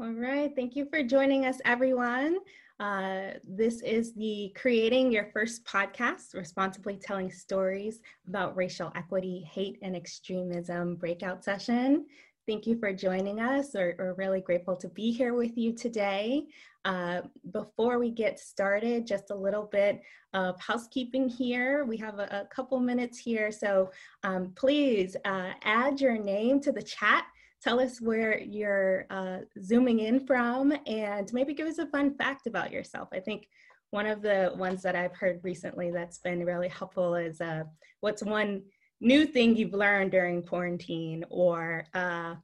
All right, thank you for joining us, everyone. Uh, this is the Creating Your First Podcast, Responsibly Telling Stories about Racial Equity, Hate, and Extremism breakout session. Thank you for joining us. We're, we're really grateful to be here with you today. Uh, before we get started, just a little bit of housekeeping here. We have a, a couple minutes here, so um, please uh, add your name to the chat tell us where you're uh, zooming in from and maybe give us a fun fact about yourself. I think one of the ones that I've heard recently that's been really helpful is uh, what's one new thing you've learned during quarantine or uh,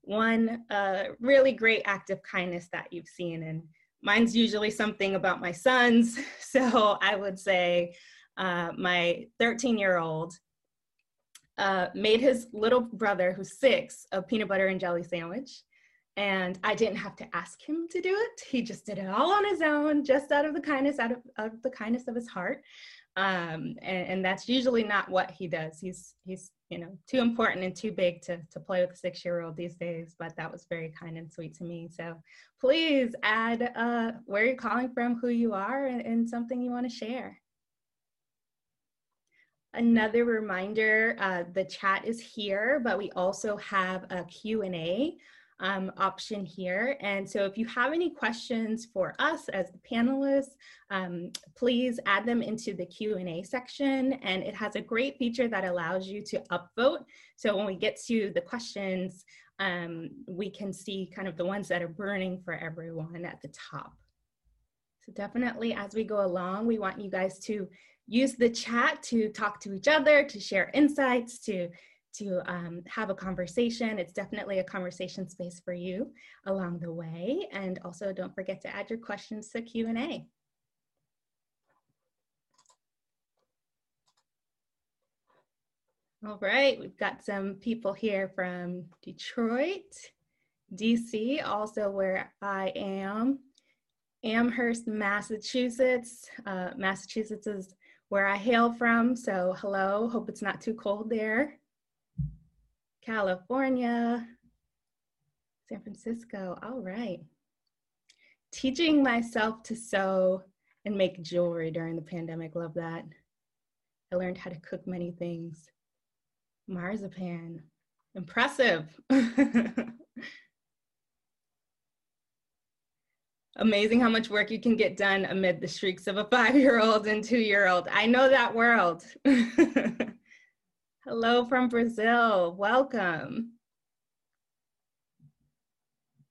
one uh, really great act of kindness that you've seen. And mine's usually something about my sons. So I would say uh, my 13 year old uh, made his little brother, who's six, a peanut butter and jelly sandwich. And I didn't have to ask him to do it. He just did it all on his own, just out of the kindness, out of, of the kindness of his heart. Um, and, and, that's usually not what he does. He's he's you know too important and too big to to play with a six year old these days. But that was very kind and sweet to me. So please add uh, where you're calling from, who you are, and, and something you want to share. Another reminder, uh, the chat is here, but we also have a Q&A um, option here. And so if you have any questions for us as the panelists, um, please add them into the Q&A section. And it has a great feature that allows you to upvote. So when we get to the questions, um, we can see kind of the ones that are burning for everyone at the top. So definitely as we go along, we want you guys to use the chat to talk to each other, to share insights, to to um, have a conversation. It's definitely a conversation space for you along the way. And also don't forget to add your questions to Q&A. All right, we've got some people here from Detroit, DC, also where I am. Amherst, Massachusetts. Uh, Massachusetts is where I hail from. So hello, hope it's not too cold there. California, San Francisco, all right. Teaching myself to sew and make jewelry during the pandemic, love that. I learned how to cook many things. Marzipan, impressive. amazing how much work you can get done amid the shrieks of a five-year-old and two-year-old. I know that world. Hello from Brazil, welcome.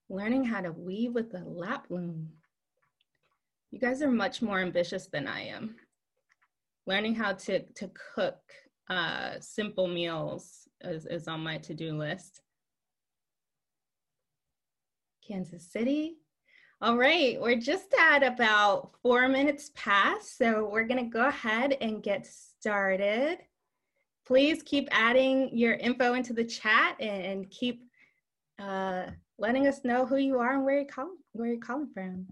Learning how to weave with a lap loom. You guys are much more ambitious than I am. Learning how to, to cook uh, simple meals is, is on my to-do list. Kansas City, all right, we're just at about four minutes past, so we're gonna go ahead and get started. Please keep adding your info into the chat and keep uh, letting us know who you are and where you're, call where you're calling from.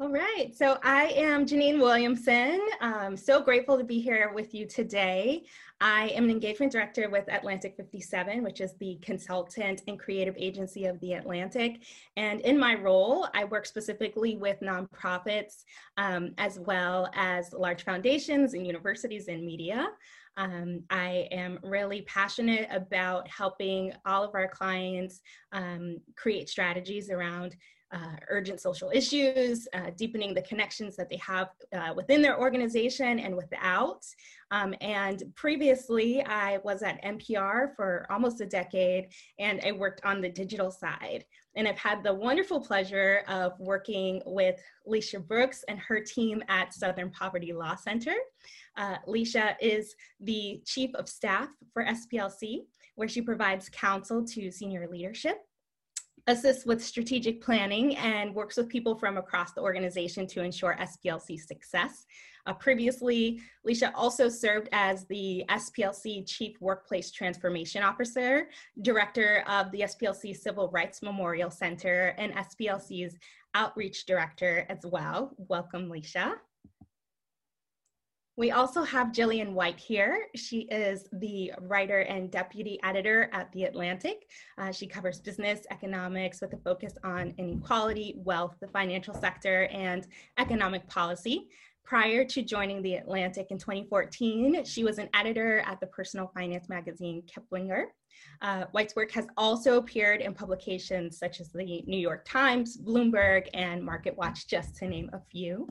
All right, so I am Janine Williamson. I'm so grateful to be here with you today. I am an engagement director with Atlantic 57, which is the consultant and creative agency of the Atlantic. And in my role, I work specifically with nonprofits um, as well as large foundations and universities and media. Um, I am really passionate about helping all of our clients um, create strategies around uh, urgent social issues, uh, deepening the connections that they have uh, within their organization and without. Um, and previously, I was at NPR for almost a decade, and I worked on the digital side. And I've had the wonderful pleasure of working with Lecia Brooks and her team at Southern Poverty Law Center. Uh, Lecia is the chief of staff for SPLC, where she provides counsel to senior leadership assists with strategic planning and works with people from across the organization to ensure SPLC success. Uh, previously, Lecia also served as the SPLC Chief Workplace Transformation Officer, Director of the SPLC Civil Rights Memorial Center, and SPLC's Outreach Director as well. Welcome, Lecia. We also have Gillian White here. She is the writer and deputy editor at The Atlantic. Uh, she covers business economics with a focus on inequality, wealth, the financial sector, and economic policy. Prior to joining The Atlantic in 2014, she was an editor at the personal finance magazine Kiplinger. Uh, White's work has also appeared in publications such as the New York Times, Bloomberg, and Market Watch, just to name a few.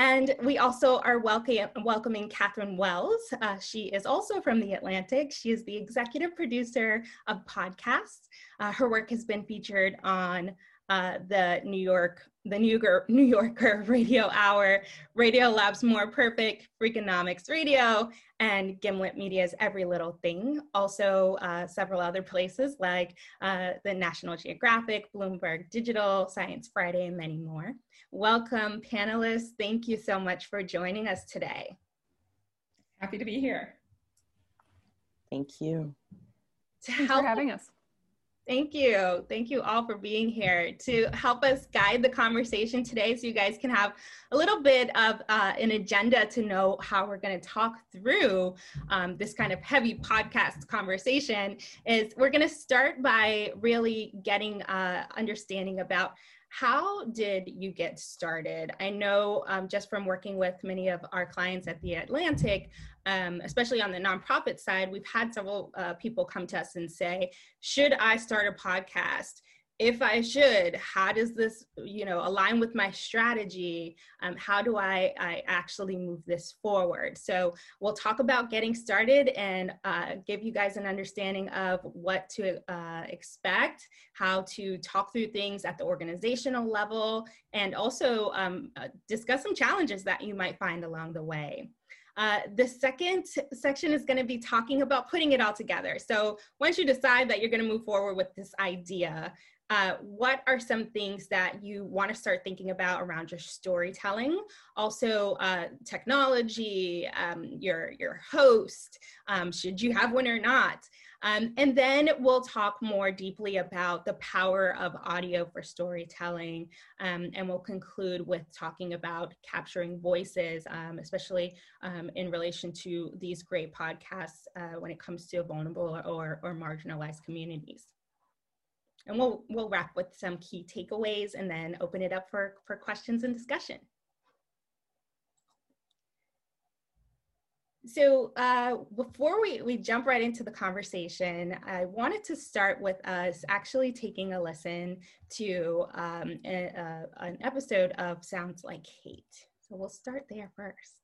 And we also are welcome, welcoming Katherine Wells. Uh, she is also from The Atlantic. She is the executive producer of podcasts. Uh, her work has been featured on uh, the New York, the New Yorker, New Yorker Radio Hour, Radiolab's More Perfect, Freakonomics Radio, and Gimlet Media's Every Little Thing. Also, uh, several other places like uh, the National Geographic, Bloomberg Digital, Science Friday, and many more. Welcome, panelists. Thank you so much for joining us today. Happy to be here. Thank you. Thanks for having us. Thank you. Thank you all for being here to help us guide the conversation today so you guys can have a little bit of uh, an agenda to know how we're going to talk through um, this kind of heavy podcast conversation is we're going to start by really getting uh, understanding about how did you get started? I know um, just from working with many of our clients at the Atlantic, um, especially on the nonprofit side, we've had several uh, people come to us and say, Should I start a podcast? If I should, how does this, you know, align with my strategy? Um, how do I, I actually move this forward? So we'll talk about getting started and uh, give you guys an understanding of what to uh, expect, how to talk through things at the organizational level, and also um, uh, discuss some challenges that you might find along the way. Uh, the second section is going to be talking about putting it all together. So once you decide that you're going to move forward with this idea, uh, what are some things that you want to start thinking about around your storytelling? Also, uh, technology, um, your your host, um, should you have one or not? Um, and then we'll talk more deeply about the power of audio for storytelling. Um, and we'll conclude with talking about capturing voices, um, especially um, in relation to these great podcasts uh, when it comes to vulnerable or, or marginalized communities and we'll we'll wrap with some key takeaways and then open it up for for questions and discussion so uh, before we, we jump right into the conversation, I wanted to start with us actually taking a listen to um, a, a, an episode of Sounds Like Hate. So we'll start there first.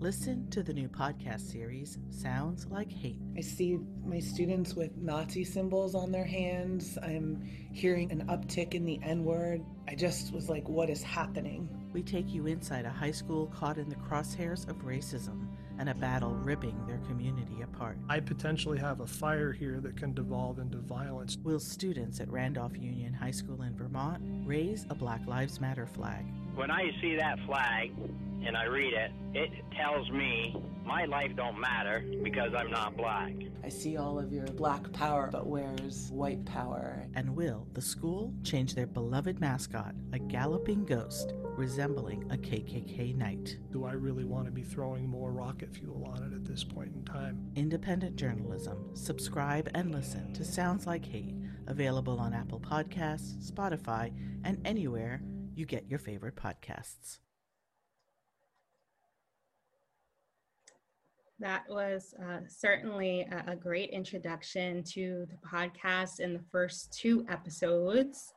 Listen to the new podcast series, Sounds Like Hate. I see my students with Nazi symbols on their hands. I'm hearing an uptick in the N word. I just was like, what is happening? We take you inside a high school caught in the crosshairs of racism and a battle ripping their community apart. I potentially have a fire here that can devolve into violence. Will students at Randolph Union High School in Vermont raise a Black Lives Matter flag? When I see that flag and I read it, it tells me my life don't matter because I'm not black. I see all of your black power, but where's white power? And will the school change their beloved mascot, a galloping ghost resembling a KKK knight? Do I really want to be throwing more rocket fuel on it at this point in time? Independent journalism. Subscribe and listen to Sounds Like Hate, available on Apple Podcasts, Spotify, and anywhere you get your favorite podcasts. That was uh, certainly a, a, great introduction to the podcast in the first two episodes.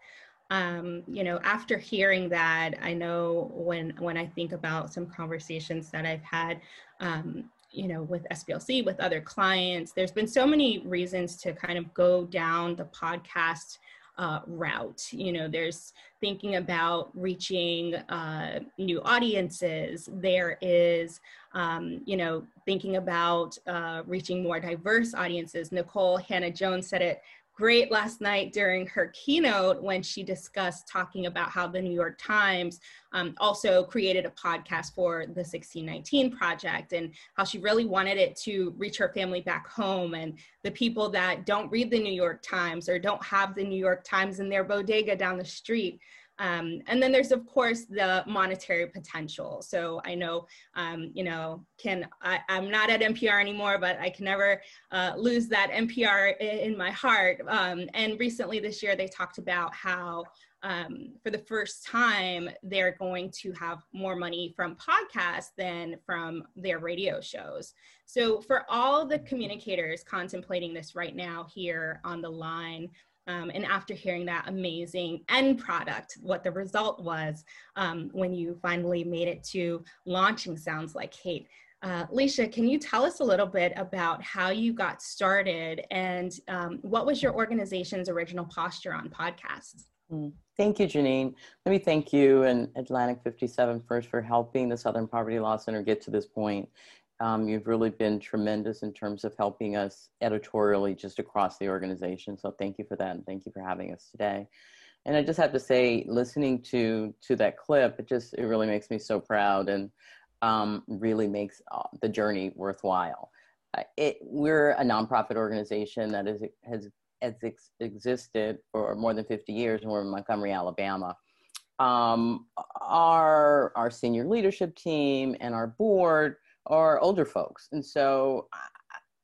Um, you know, after hearing that, I know when when I think about some conversations that I've had, um, you know, with SPLC, with other clients, there's been so many reasons to kind of go down the podcast uh, route. You know, there's thinking about reaching uh, new audiences. There is, um, you know, thinking about uh, reaching more diverse audiences. Nikole Hannah-Jones said it great last night during her keynote when she discussed talking about how the New York Times um, also created a podcast for the 1619 Project and how she really wanted it to reach her family back home and the people that don't read the New York Times or don't have the New York Times in their bodega down the street. Um, and then there's of course the monetary potential. So I know, um, you know, can I, am not at NPR anymore, but I can never uh, lose that NPR in my heart. Um, and recently this year they talked about how um, for the first time, they're going to have more money from podcasts than from their radio shows. So, for all the communicators contemplating this right now here on the line, um, and after hearing that amazing end product, what the result was um, when you finally made it to launching Sounds Like Hate. Uh, Lecia, can you tell us a little bit about how you got started and um, what was your organization's original posture on podcasts? Mm. Thank you, Janine. Let me thank you and Atlantic 57 first for helping the Southern Poverty Law Center get to this point. Um, you've really been tremendous in terms of helping us editorially just across the organization. So thank you for that, and thank you for having us today. And I just have to say, listening to to that clip, it just it really makes me so proud and um, really makes uh, the journey worthwhile. Uh, it, we're a nonprofit organization that is has has ex- existed for more than 50 years, and we're in Montgomery, Alabama. Um, our our senior leadership team and our board are older folks, and so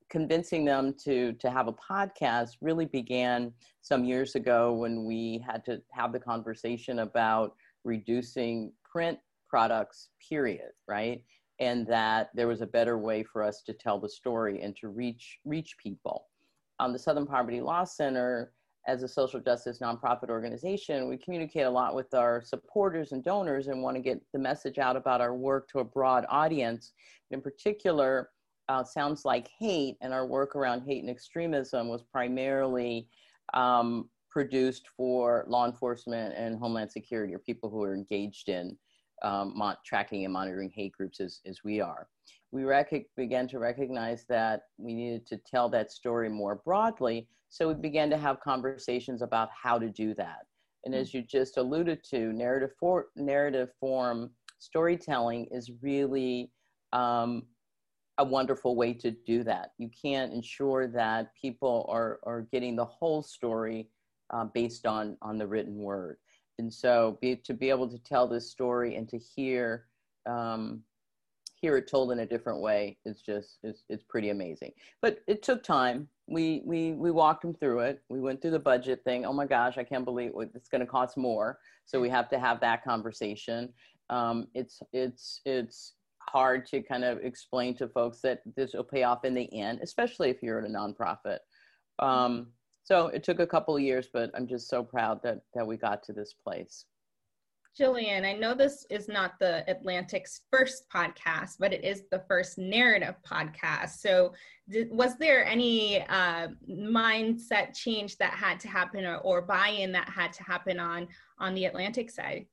convincing them to to have a podcast really began some years ago when we had to have the conversation about reducing print products period right? And that there was a better way for us to tell the story and to reach reach people. On the Southern Poverty Law Center, as a social justice nonprofit organization, we communicate a lot with our supporters and donors and want to get the message out about our work to a broad audience. In particular, uh, Sounds Like Hate and our work around hate and extremism was primarily um, produced for law enforcement and homeland security or people who are engaged in um, tracking and monitoring hate groups as, as we are we began to recognize that we needed to tell that story more broadly. So we began to have conversations about how to do that. And as you just alluded to, narrative, for- narrative form storytelling is really um, a wonderful way to do that. You can't ensure that people are, are getting the whole story uh, based on, on the written word. And so be, to be able to tell this story and to hear um, hear it told in a different way is just it's, it's pretty amazing. But it took time. We we we walked them through it. We went through the budget thing. Oh my gosh i can't believe it's going to cost more. So we have to have that conversation. Um, it's it's it's hard to kind of explain to folks that this will pay off in the end especially if you're in a nonprofit. Um, so it took a couple of years but i'm just so proud that that we got to this place Gillian, I know this is not the Atlantic's first podcast, but it is the first narrative podcast. So, did, was there any uh, mindset change that had to happen, or, or buy-in that had to happen on on the Atlantic side?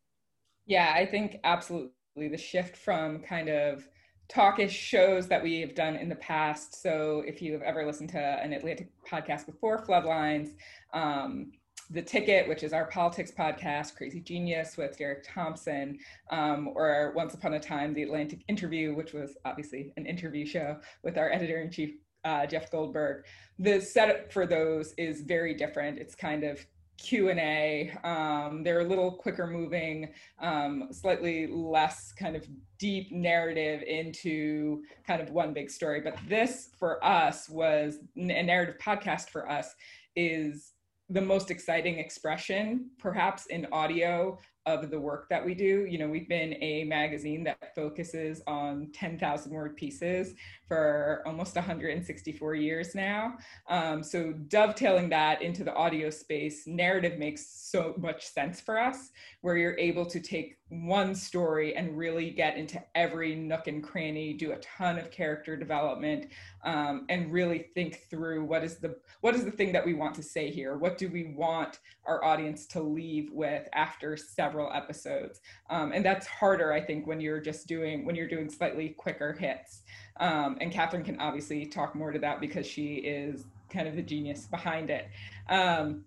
Yeah, I think absolutely the shift from kind of talkish shows that we have done in the past. So, if you have ever listened to an Atlantic podcast before, Floodlines. Um, the Ticket, which is our politics podcast, Crazy Genius with Derek Thompson, um, or Once Upon a Time, The Atlantic Interview, which was obviously an interview show with our editor in chief, uh, Jeff Goldberg. The setup for those is very different. It's kind of Q&A. Um, they're a little quicker moving, um, slightly less kind of deep narrative into kind of one big story. But this for us was a narrative podcast for us is the most exciting expression, perhaps in audio, of the work that we do. You know, we've been a magazine that focuses on 10,000 word pieces for almost 164 years now. Um, so dovetailing that into the audio space, narrative makes so much sense for us, where you're able to take one story and really get into every nook and cranny, do a ton of character development, um, and really think through what is the what is the thing that we want to say here? What do we want our audience to leave with after several episodes? Um, and that's harder, I think, when you're just doing when you're doing slightly quicker hits. Um, and Katherine can obviously talk more to that because she is kind of the genius behind it. Um,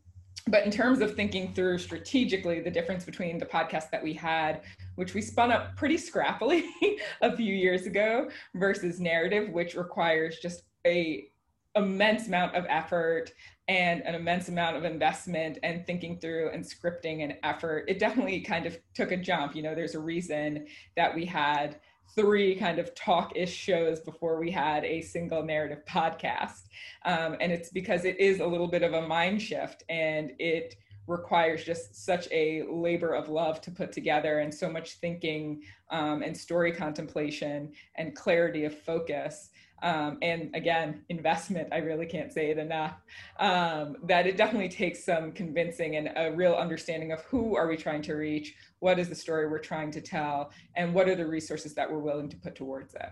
but in terms of thinking through strategically the difference between the podcast that we had which we spun up pretty scrappily a few years ago versus narrative which requires just a immense amount of effort and an immense amount of investment and thinking through and scripting and effort. It definitely kind of took a jump. You know, there's a reason that we had three kind of talk-ish shows before we had a single narrative podcast. Um, and it's because it is a little bit of a mind shift and it requires just such a labor of love to put together and so much thinking um, and story contemplation and clarity of focus um, and again investment i really can't say it enough. Um, that it definitely takes some convincing and a real understanding of who are we trying to reach what is the story we're trying to tell and what are the resources that we're willing to put towards it.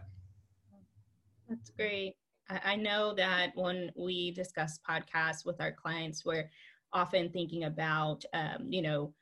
That's great. I know that when we discuss podcasts with our clients we're often thinking about um, you know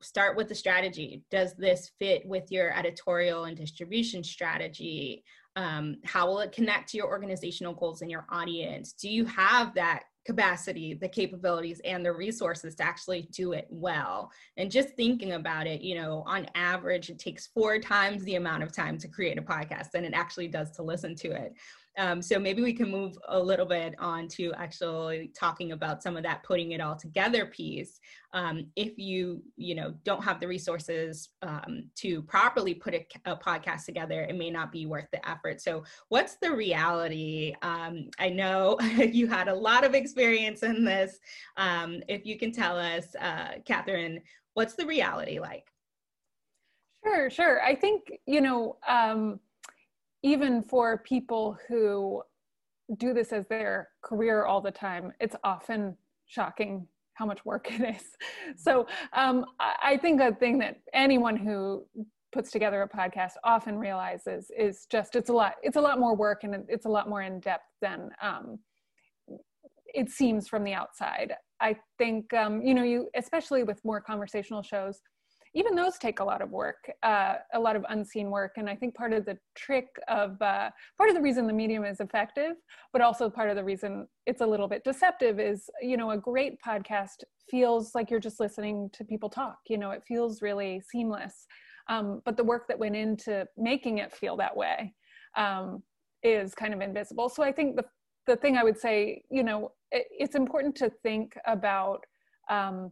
start with the strategy. Does this fit with your editorial and distribution strategy um, how will it connect to your organizational goals and your audience? Do you have that capacity the capabilities and the resources to actually do it well? And just thinking about it you know on average it takes four times the amount of time to create a podcast than it actually does to listen to it um, so maybe we can move a little bit on to actually talking about some of that putting it all together piece. Um, if you you know don't have the resources um, to properly put a, a, podcast together, it may not be worth the effort. So what's the reality? Um, I know you had a lot of experience in this. Um, if you can tell us, uh, Katherine, what's the reality like? Sure, sure. I think you know um, even for people who do this as their career all the time, it's often shocking how much work it is. So um, I think a thing that anyone who puts together a podcast often realizes is just it's a lot it's a lot more work and it's a lot more in depth than um, it seems from the outside. I think um, you know you especially with more conversational shows even those take a lot of work, uh, a lot of unseen work. And I think part of the trick of, uh, part of the reason the medium is effective, but also part of the reason it's a little bit deceptive is, you know, a great podcast feels like you're just listening to people talk, you know, it feels really seamless. Um, but the work that went into making it feel that way um, is kind of invisible. So I think the, the thing I would say, you know, it, it's important to think about um,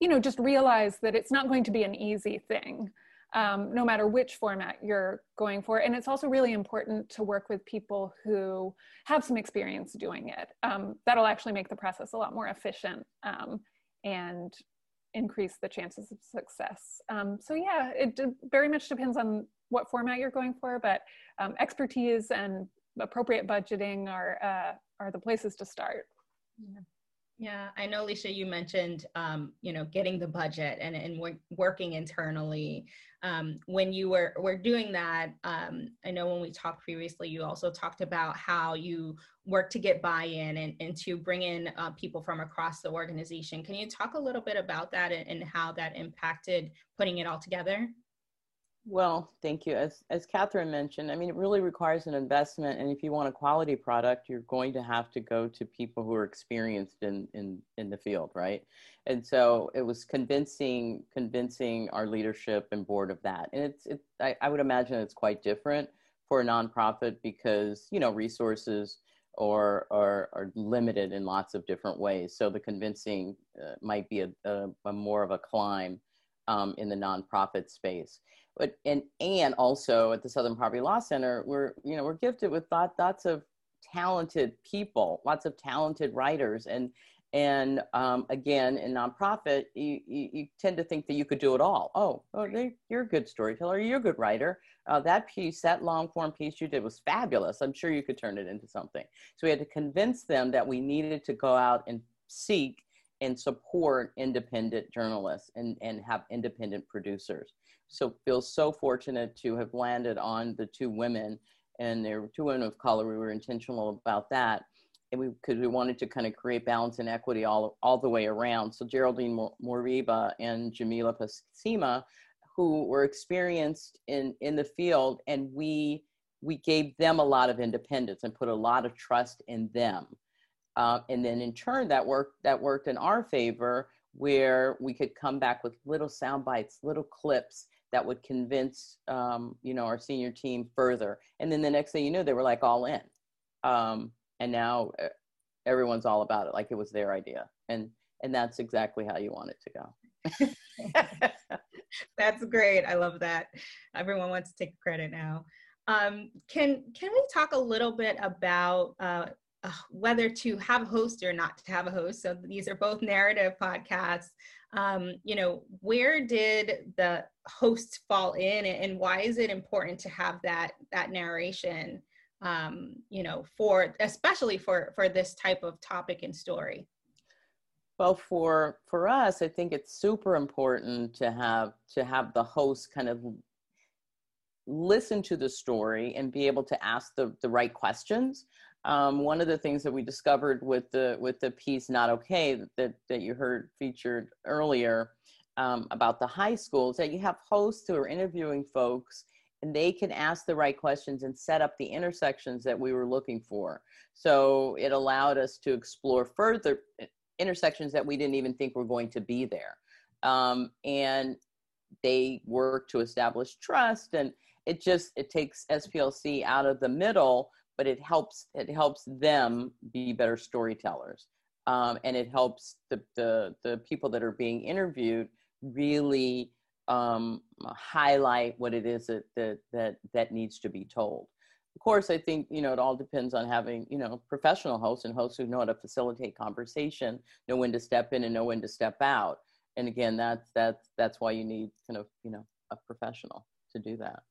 you know just realize that it's not going to be an easy thing um, no matter which format you're going for. And it's also really important to work with people who have some experience doing it. Um, that'll actually make the process a lot more efficient um, and increase the chances of success. Um, so yeah it very much depends on what format you're going for but um, expertise and appropriate budgeting are uh, are the places to start. Yeah. Yeah, I know, Alicia, you mentioned, um, you know, getting the budget and, and working internally. Um, when you were, were doing that, um, I know when we talked previously, you also talked about how you work to get buy-in and, and to bring in uh, people from across the organization. Can you talk a little bit about that and, and how that impacted putting it all together? Well, thank you. As, as Katherine mentioned, I mean, it really requires an investment. And if you want a quality product, you're going to have to go to people who are experienced in, in, in the field, right? And so it was convincing, convincing our leadership and board of that. And it's, it, I, I would imagine it's quite different for a nonprofit because, you know, resources or are, are limited in lots of different ways. So the convincing uh, might be a, a, a more of a climb um, in the nonprofit space but and and also at the Southern Poverty Law Center, we're you know we're gifted with lots of talented people, lots of talented writers, and and um, again in nonprofit, you, you, you tend to think that you could do it all. Oh, oh, you're a good storyteller, you're a good writer. Uh, that piece, that long form piece you did was fabulous. I'm sure you could turn it into something. So we had to convince them that we needed to go out and seek and support independent journalists and, and have independent producers so feel so fortunate to have landed on the two women and there were two women of color. We were intentional about that. And we, because we wanted to kind of create balance and equity all, all the way around. So Geraldine Moriba and Jamila Paksima, who were experienced in, in the field, and we, we gave them a lot of independence and put a lot of trust in them. Uh, and then in turn, that worked, that worked in our favor where we could come back with little sound bites, little clips that would convince um, you know our senior team further. And then the next thing you know they were like all in. Um, and now uh, everyone's all about it like it was their idea. And and that's exactly how you want it to go. That's great. I love that. Everyone wants to take credit now. Um, can can we talk a little bit about uh, uh, whether to have a host or not to have a host. So these are both narrative podcasts. Um, you know where did the host fall in and why is it important to have that that narration um, you know for especially for for this type of topic and story? Well for for us i think it's super important to have to have the host kind of listen to the story and be able to ask the, the right questions um, one of the things that we discovered with the with the piece not okay that that you heard featured earlier um, about the high schools that you have hosts who are interviewing folks and they can ask the right questions and set up the intersections that we were looking for. So it allowed us to explore further eh, intersections that we didn't even think were going to be there. Um, and they work to establish trust and it just it takes splc out of the middle but it helps it helps them be better storytellers. Um, and it helps the, the the people that are being interviewed really um, highlight what it is that, that that that needs to be told. Of course i think you know it all depends on having you know professional hosts and hosts who know how to facilitate conversation know when to step in and know when to step out. And again that's that's that's why you need kind of you know a professional to do that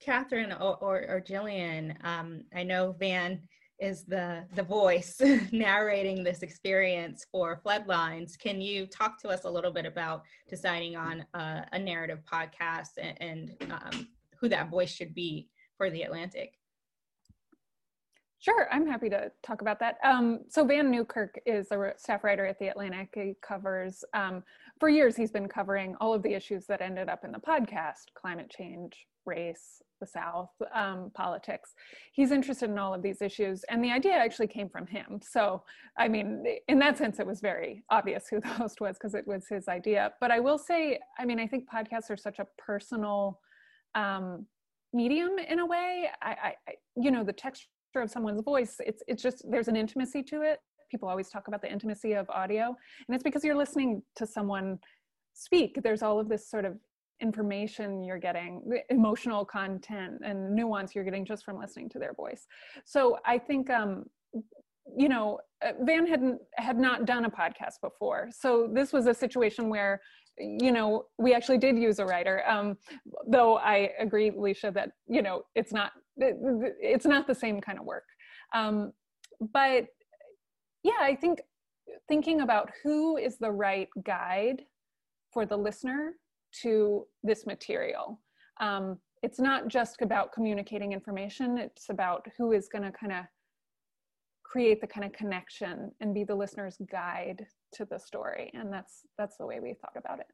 Katherine or, or, or Gillian, um, I know Vann is the, the voice narrating this experience for Floodlines. Can you talk to us a little bit about deciding on a, a narrative podcast and, and um, who that voice should be for the Atlantic? Sure, I'm happy to talk about that. Um, so Vann Newkirk is a staff writer at The Atlantic. He covers, um, for years, he's been covering all of the issues that ended up in the podcast, climate change, race, the South, um, politics. He's interested in all of these issues. And the idea actually came from him. So, I mean, in that sense, it was very obvious who the host was because it was his idea. But I will say, I mean, I think podcasts are such a personal um, medium in a way. I, I, you know, the texture of someone's voice, it's, it's just, there's an intimacy to it. People always talk about the intimacy of audio. And it's because you're listening to someone speak. There's all of this sort of information you're getting, the emotional content and nuance you're getting just from listening to their voice. So I think, um, you know, uh, Vann hadn't had not done a podcast before, so this was a situation where, you know, we actually did use a writer. Um, though I agree, Lecia, that you know it's not it's not the same kind of work. Um, but yeah, I think thinking about who is the right guide for the listener to this material. Um, it's not just about communicating information, it's about who is going to kind of create the kind of connection and be the listener's guide to the story. And that's that's the way we thought about it.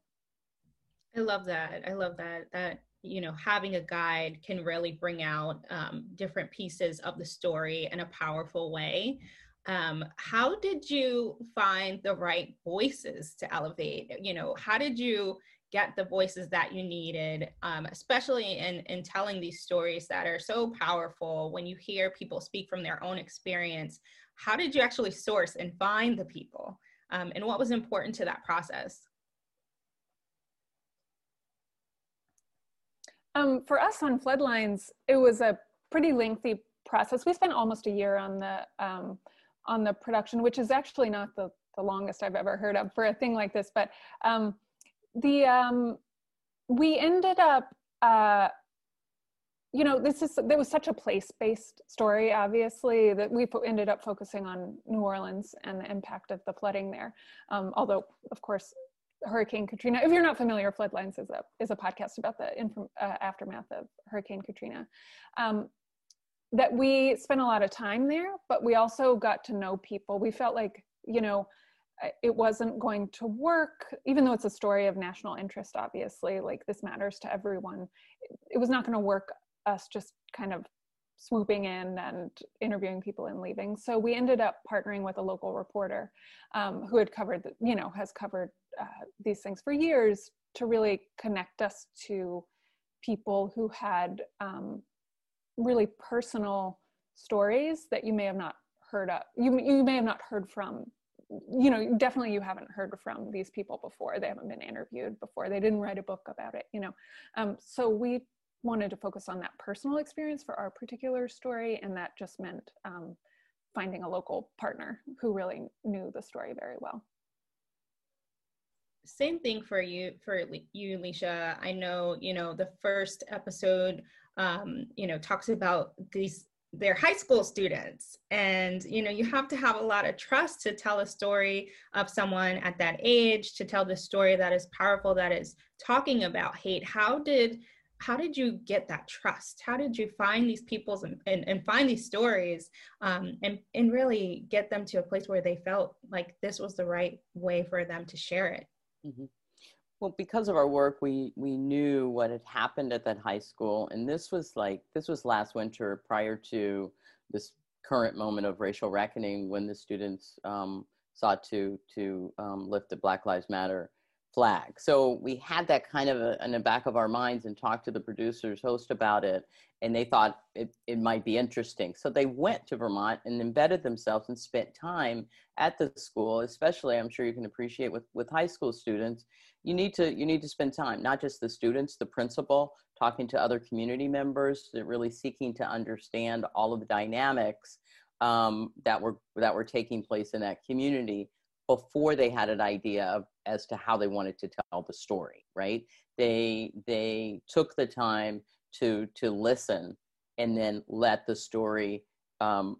I love that. I love that. That you know having a guide can really bring out um, different pieces of the story in a powerful way um, how did you find the right voices to elevate you know how did you get the voices that you needed, um, especially in, in telling these stories that are so powerful when you hear people speak from their own experience. How did you actually source and find the people? Um, and what was important to that process? Um, for us on Floodlines, it was a pretty lengthy process. We spent almost a year on the um, on the production, which is actually not the, the longest I've ever heard of for a thing like this. But um, the um, we ended up uh, you know this is there was such a place-based story obviously that we ended up focusing on new orleans and the impact of the flooding there. Um, although of course hurricane katrina if you're not familiar floodlines is a is a podcast about the inform, uh, aftermath of hurricane katrina. Um, that we spent a lot of time there but we also got to know people. We felt like you know it wasn't going to work even though it's a story of national interest obviously like this matters to everyone it was not going to work us just kind of swooping in and interviewing people and leaving. So we ended up partnering with a local reporter um, who had covered the, you know has covered uh, these things for years to really connect us to people who had um, really personal stories that you may have not heard of you you may have not heard from you know definitely you haven't heard from these people before. They haven't been interviewed before. They didn't write a book about it you know. Um, so we wanted to focus on that personal experience for our particular story and that just meant um, finding a local partner who really knew the story very well. Same thing for you for you alicia i know you know the first episode um, you know talks about these they're high school students. And you know you have to have a lot of trust to tell a story of someone at that age to tell the story that is powerful that is talking about hate. How did how did you get that trust? How did you find these people's and, and, and find these stories um, and, and really get them to a place where they felt like this was the right way for them to share it? Mm-hmm. Well, because of our work, we we knew what had happened at that high school, and this was like this was last winter, prior to this current moment of racial reckoning, when the students um, sought to to um, lift the Black Lives Matter flag. So we had that kind of a, in the back of our minds and talked to the producers, host about it, and they thought it, it might be interesting. So they went to Vermont and embedded themselves and spent time at the school, especially I'm sure you can appreciate with, with high school students. You need to you need to spend time, not just the students, the principal, talking to other community members, really seeking to understand all of the dynamics um, that were that were taking place in that community before they had an idea of as to how they wanted to tell the story right? They they took the time to to listen and then let the story um,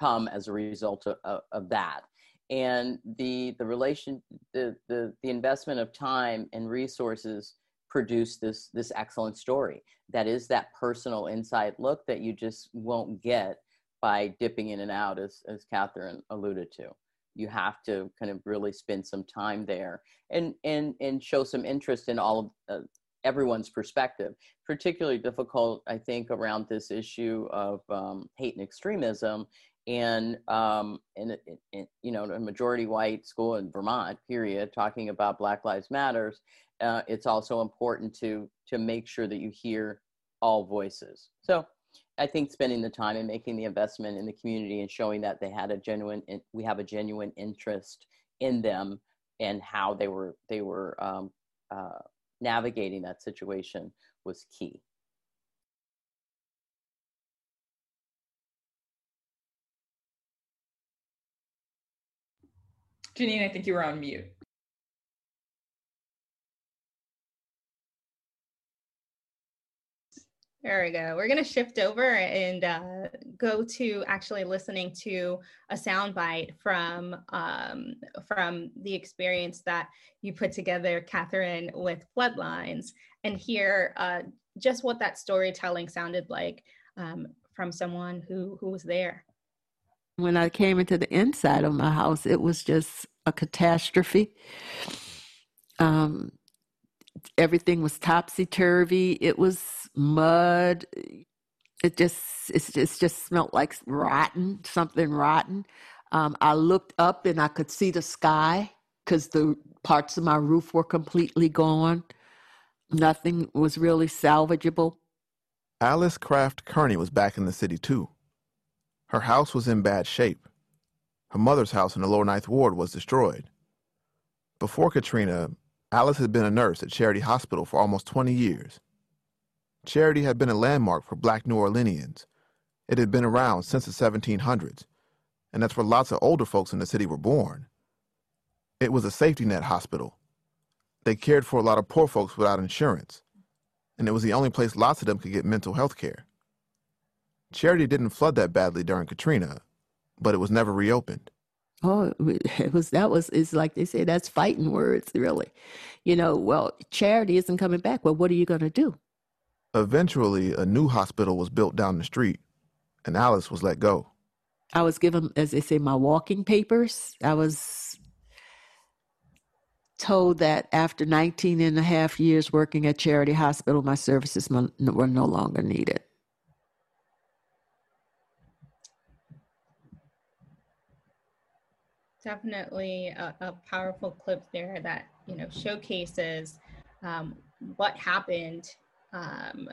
come as a result of, of, of, that. And the the relation the, the the investment of time and resources produce this this excellent story. That is that personal inside look that you just won't get by dipping in and out as as katherine alluded to you have to kind of really spend some time there and and and show some interest in all of uh, everyone's perspective. Particularly difficult i think around this issue of um, hate and extremism and um, and, you know a majority white school in vermont period talking about black lives matters uh, it's also important to to make sure that you hear all voices. So I think spending the time and making the investment in the community and showing that they had a genuine, we have a genuine interest in them and how they were they were um, uh, navigating that situation was key. Janine, I think you were on mute. There we go. We're going to shift over and uh, go to actually listening to a soundbite from um, from the experience that you put together, Katherine, with Floodlines, and hear uh, just what that storytelling sounded like um, from someone who who was there. When I came into the inside of my house, it was just a catastrophe. Um, everything was topsy turvy. It was mud. It just it just just smelled like rotten, something rotten. Um, I looked up and I could see the sky because the parts of my roof were completely gone. Nothing was really salvageable. Alice Craft Kerney was back in the city too. Her house was in bad shape. Her mother's house in the Lower Ninth Ward was destroyed. Before Katrina, Alice had been a nurse at Charity Hospital for almost 20 years. Charity had been a landmark for black New Orleanians. It had been around since the 1700s, and that's where lots of older folks in the city were born. It was a safety net hospital. They cared for a lot of poor folks without insurance, and it was the only place lots of them could get mental health care. Charity didn't flood that badly during Katrina, but it was never reopened. Oh, it was that was it's like they say that's fighting words, really. You know, well, charity isn't coming back. Well, what are you going to do? Eventually, a new hospital was built down the street, and Alice was let go. I was given, as they say, my walking papers. I was told that after 19 and a half years working at Charity Hospital, my services were no longer needed. Definitely a, a, powerful clip there that you know showcases um, what happened um,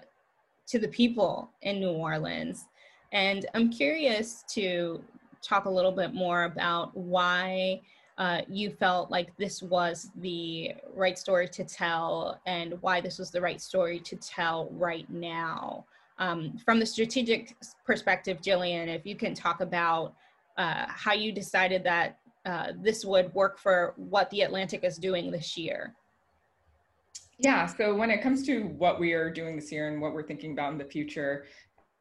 to the people in New Orleans And I'm curious to talk a little bit more about why uh, you felt like this was the right story to tell and why this was the right story to tell right now. Um, from the strategic perspective, Gillian, if you can talk about uh, how you decided that uh, this would work for what the Atlantic is doing this year. Yeah, so when it comes to what we are doing this year and what we're thinking about in the future,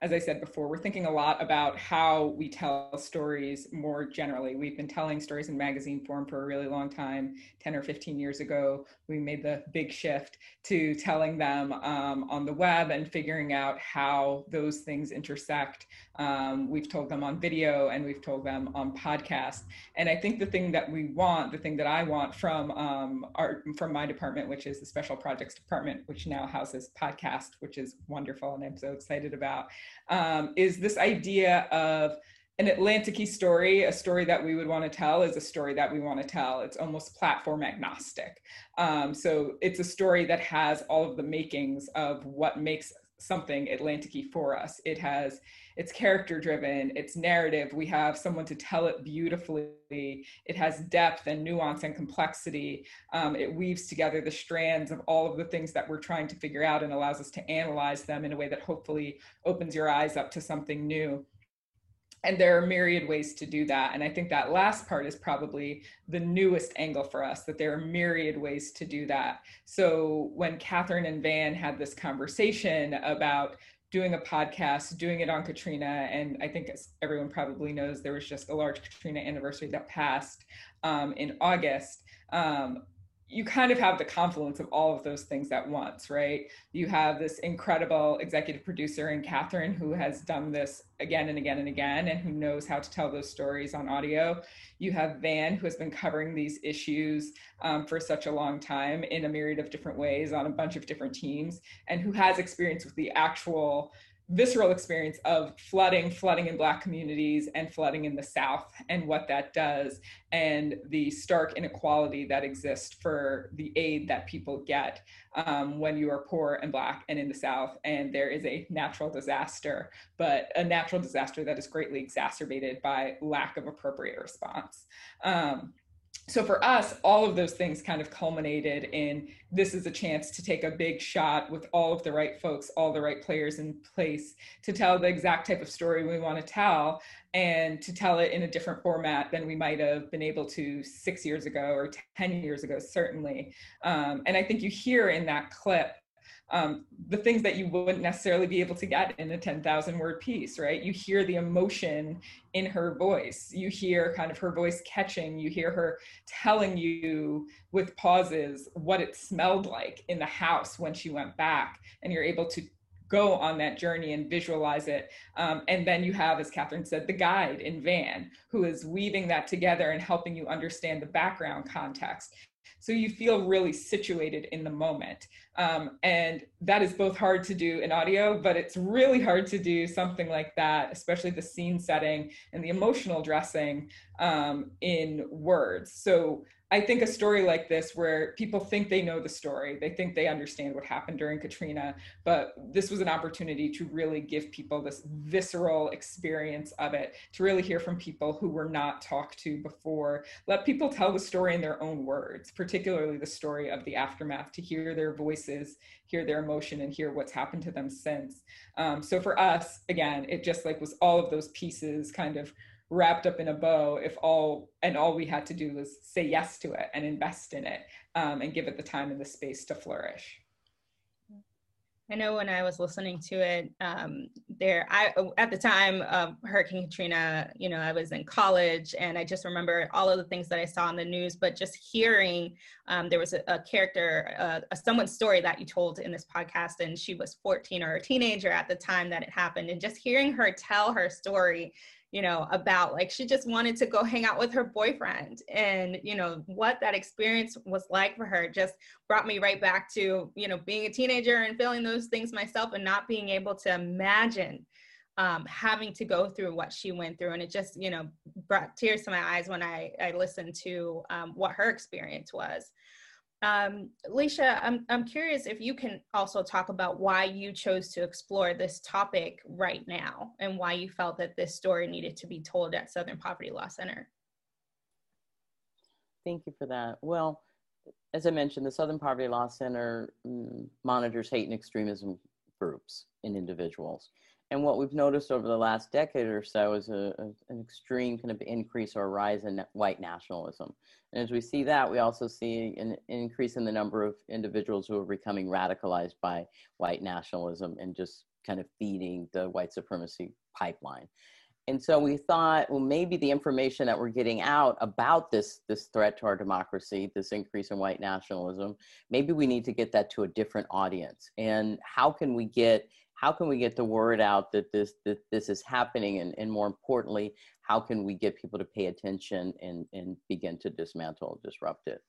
as I said before, we're thinking a lot about how we tell stories more generally. We've been telling stories in magazine form for a really long time. 10 or 15 years ago, we made the big shift to telling them um, on the web and figuring out how those things intersect. Um, we've told them on video and we've told them on podcast. And I think the thing that we want, the thing that I want from um, our from my department, which is the special projects department, which now houses podcast, which is wonderful and I'm so excited about um, is this idea of an Atlantic story, a story that we would want to tell, is a story that we want to tell. It's almost platform agnostic. Um, so it's a story that has all of the makings of what makes something Atlantic for us. It has it's character driven, it's narrative. We have someone to tell it beautifully. It has depth and nuance and complexity. Um, it weaves together the strands of all of the things that we're trying to figure out and allows us to analyze them in a way that hopefully opens your eyes up to something new and there are myriad ways to do that and i think that last part is probably the newest angle for us that there are myriad ways to do that so when katherine and Vann had this conversation about doing a podcast, doing it on Katrina. And I think everyone probably knows, there was just a large Katrina anniversary that passed um, in August. Um, you kind of have the confluence of all of those things at once, right? You have this incredible executive producer in Katherine who has done this again and again and again and who knows how to tell those stories on audio. You have Vann who has been covering these issues um, for such a long time in a myriad of different ways on a bunch of different teams and who has experience with the actual visceral experience of flooding, flooding in Black communities, and flooding in the South, and what that does, and the stark inequality that exists for the aid that people get um, when you are poor and Black and in the South, and there is a natural disaster, but a natural disaster that is greatly exacerbated by lack of appropriate response. Um, so for us all of those things kind of culminated in this is a chance to take a big shot with all of the right folks all the right players in place to tell the exact type of story we want to tell and to tell it in a different format than we might have been able to six years ago or 10 years ago certainly. Um, and i think you hear in that clip um, the things that you wouldn't necessarily be able to get in a 10,000 word piece, right? You hear the emotion in her voice. You hear kind of her voice catching. You hear her telling you with pauses what it smelled like in the house when she went back. And you're able to go on that journey and visualize it. Um, and then you have, as Katherine said, the guide in Vann, who is weaving that together and helping you understand the background context. So you feel really situated in the moment. Um, and that is both hard to do in audio, but it's really hard to do something like that, especially the scene setting and the emotional dressing um, in words. So I think a story like this, where people think they know the story, they think they understand what happened during Katrina, but this was an opportunity to really give people this visceral experience of it, to really hear from people who were not talked to before. Let people tell the story in their own words, particularly the story of the aftermath, to hear their voices, hear their emotion, and hear what's happened to them since. Um, so for us, again, it just like was all of those pieces kind of wrapped up in a bow if all and all we had to do was say yes to it and invest in it um, and give it the time and the space to flourish I know when I was listening to it, um, there, I at the time of Hurricane Katrina, you know, I was in college, and I just remember all of the things that I saw on the news. But just hearing, um, there was a, a character, uh, a someone's story that you told in this podcast, and she was 14 or a teenager at the time that it happened, and just hearing her tell her story you know, about like she just wanted to go hang out with her boyfriend. And, you know, what that experience was like for her just brought me right back to, you know, being a teenager and feeling those things myself and not being able to imagine um, having to go through what she went through. And it just, you know, brought tears to my eyes when I, I listened to um, what her experience was. Um, Lecia, I'm, I'm curious if you can also talk about why you chose to explore this topic right now and why you felt that this story needed to be told at Southern Poverty Law Center. Thank you for that. Well, as I mentioned, the Southern Poverty Law Center mm, monitors hate and extremism groups and individuals. And what we've noticed over the last decade or so is a, a, an extreme kind of increase or rise in white nationalism. And as we see that, we also see an, increase in the number of individuals who are becoming radicalized by white nationalism and just kind of feeding the white supremacy pipeline. And so we thought, well, maybe the information that we're getting out about this this threat to our democracy, this increase in white nationalism, maybe we need to get that to a different audience. And how can we get how can we get the word out that this that this is happening? And, and more importantly how can we get people to pay attention and, and begin to dismantle disrupt it?